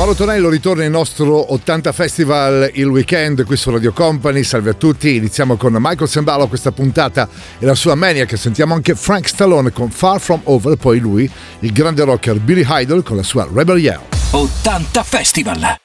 Mauro Tonello ritorna il nostro 80 Festival il weekend qui su Radio Company. Salve a tutti, iniziamo con Michael Sembalo questa puntata e la sua mania che sentiamo anche Frank Stallone con Far From Over, poi lui, il grande rocker Billy Idol con la sua Rebel Yell. 80 Festival.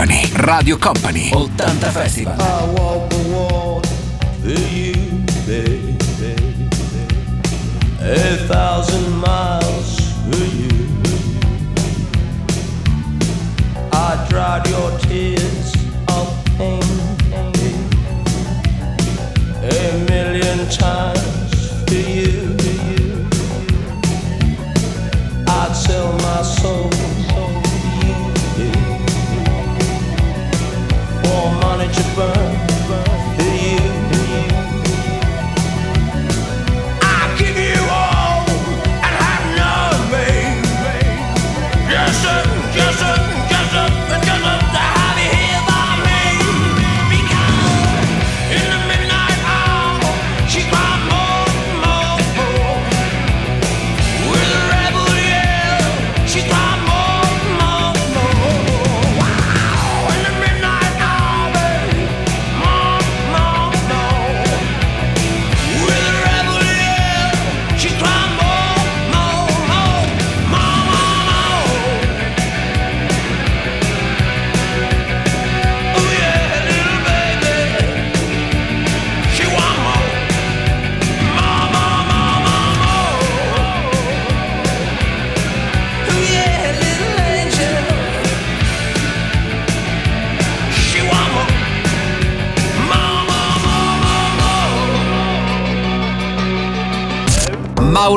Company, Radio Company, 80 Festival. I walk the you, baby. A thousand miles you. I dried your tears of pain a million times you. I'd sell my soul whisper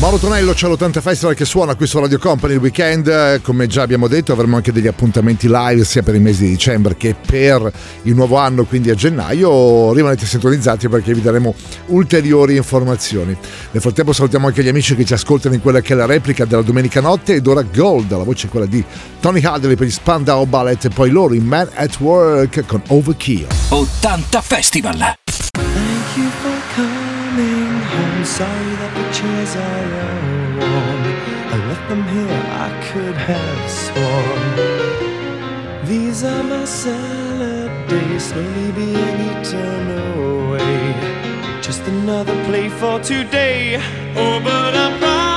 Mauro Tonello c'è l'80 Festival che suona qui su Radio Company il weekend, Eh, come già abbiamo detto avremo anche degli appuntamenti live sia per il mese di dicembre che per il nuovo anno, quindi a gennaio. Rimanete sintonizzati perché vi daremo ulteriori informazioni. Nel frattempo salutiamo anche gli amici che ci ascoltano in quella che è la replica della domenica notte ed ora Gold, la voce è quella di Tony Hadley per gli Spandau Ballet e poi loro in Man at Work con Overkill. 80 Festival. Sorry that the chairs are all warm. I left them here, I could have sworn. These are my salad days, slowly being eaten away. Just another play for today. Oh, but I'm proud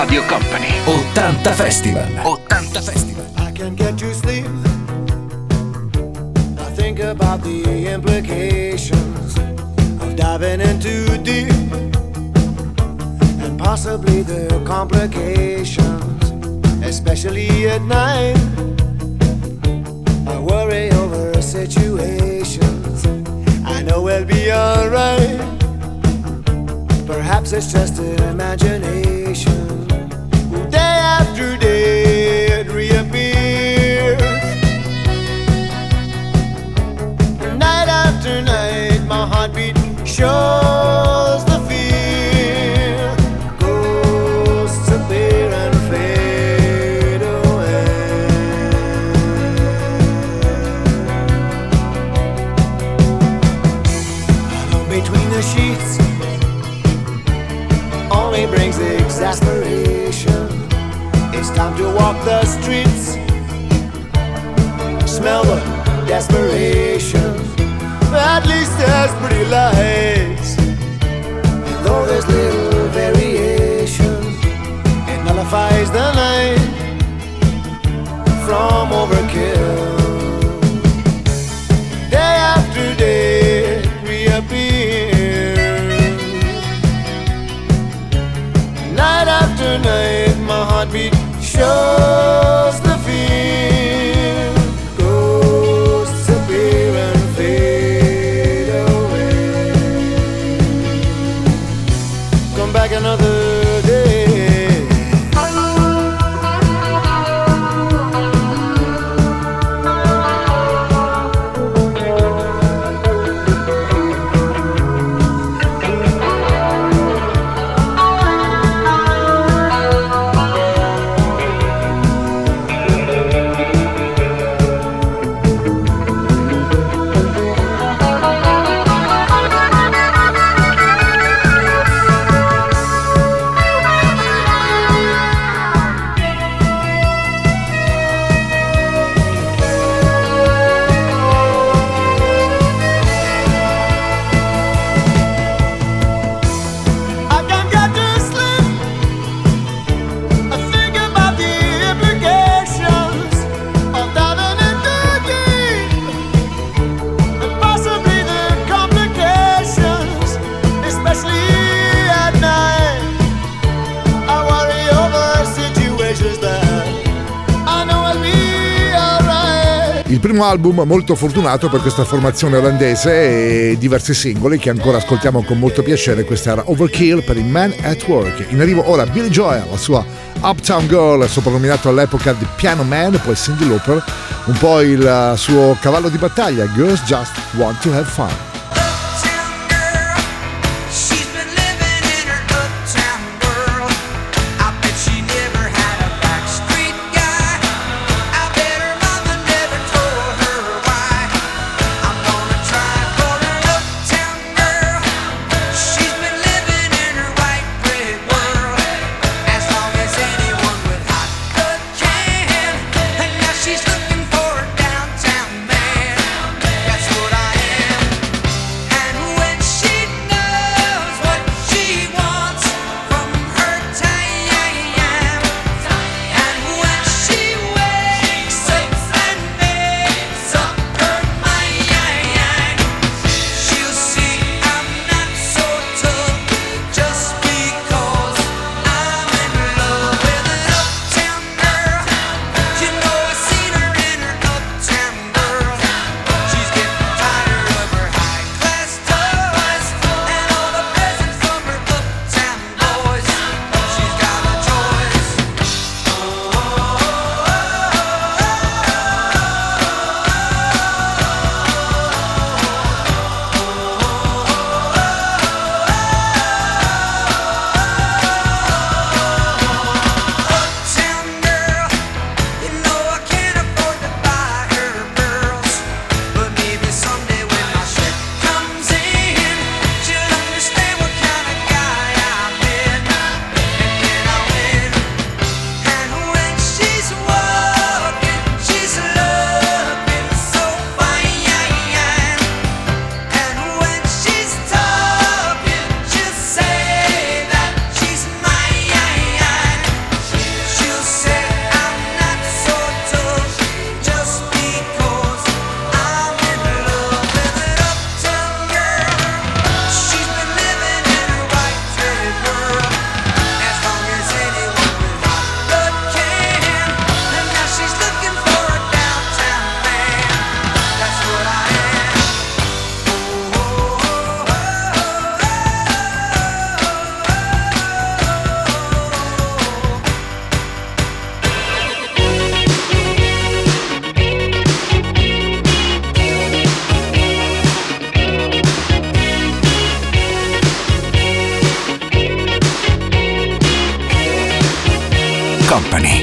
Radio Company, 80 Festival. 80 Festival. I can't get to sleep. I think about the implications of diving in too deep and possibly the complications, especially at night. I worry over situations. I know we'll be alright. Perhaps it's just an imagination after day it reappears. Night after night, my heartbeat shows. The streets, smell the desperation. At least there's pretty lights, though there's little variation. It nullifies the night from overkill. Primo album molto fortunato per questa formazione olandese e diversi singoli che ancora ascoltiamo con molto piacere. Questa era Overkill per i Man at Work. In arrivo ora Billy Joel, la sua Uptown Girl, soprannominato all'epoca The Piano Man, poi Cindy Lauper, un po' il suo cavallo di battaglia, Girls Just Want to Have Fun.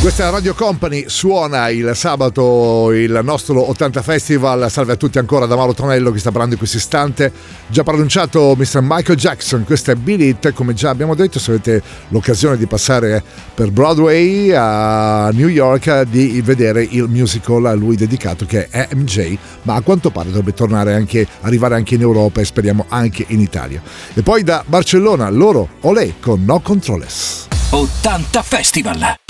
Questa è la Radio Company, suona il sabato il nostro 80 Festival. Salve a tutti ancora da Mauro Tonello che sta parlando in questo istante. Già pronunciato Mr. Michael Jackson, questa è Bill It. Come già abbiamo detto, se avete l'occasione di passare per Broadway a New York, di vedere il musical a lui dedicato che è MJ, ma a quanto pare dovrebbe tornare anche, arrivare anche in Europa e speriamo anche in Italia. E poi da Barcellona, loro, Olé con No Controllers. 80 Festival!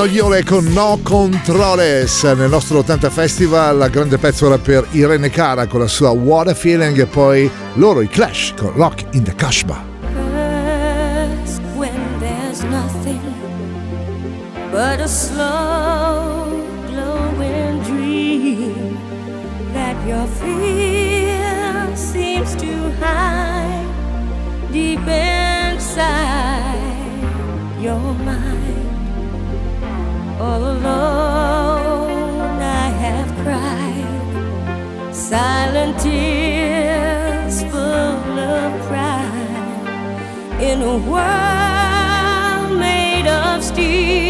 Rognole con No Controles nel nostro 80 Festival, la grande pezzola per Irene Cara con la sua What a Feeling e poi loro i Clash con Rock in the Kashba. But a slow glowing dream that your fear seems to hide deep inside your mind. All alone I have cried silent tears full of pride in a world made of steel.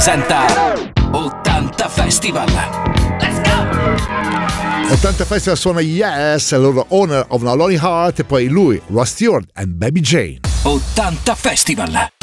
presenta 80 Festival. Let's go! 80 Festival suona Yes, loro Honor of a Lonely Heart e poi lui, Ross Stewart and Baby Jane. 80 Festival.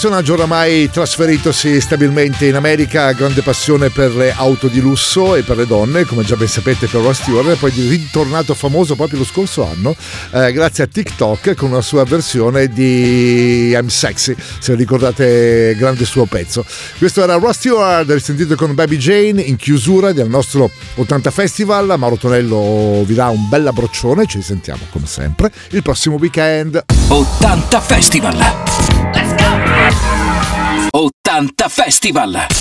Personaggio oramai trasferitosi stabilmente in America, grande passione per le auto di lusso e per le donne, come già ben sapete per Ross Stewart, poi ritornato famoso proprio lo scorso anno eh, grazie a TikTok con una sua versione di I'm Sexy, se ricordate grande suo pezzo. Questo era Ross Stewart, risentito con Baby Jane in chiusura del nostro 80 Festival. Mauro Tonello vi dà un bel abbraccione, ci risentiamo come sempre il prossimo weekend. 80 Festival! Let's go! 80 Festival!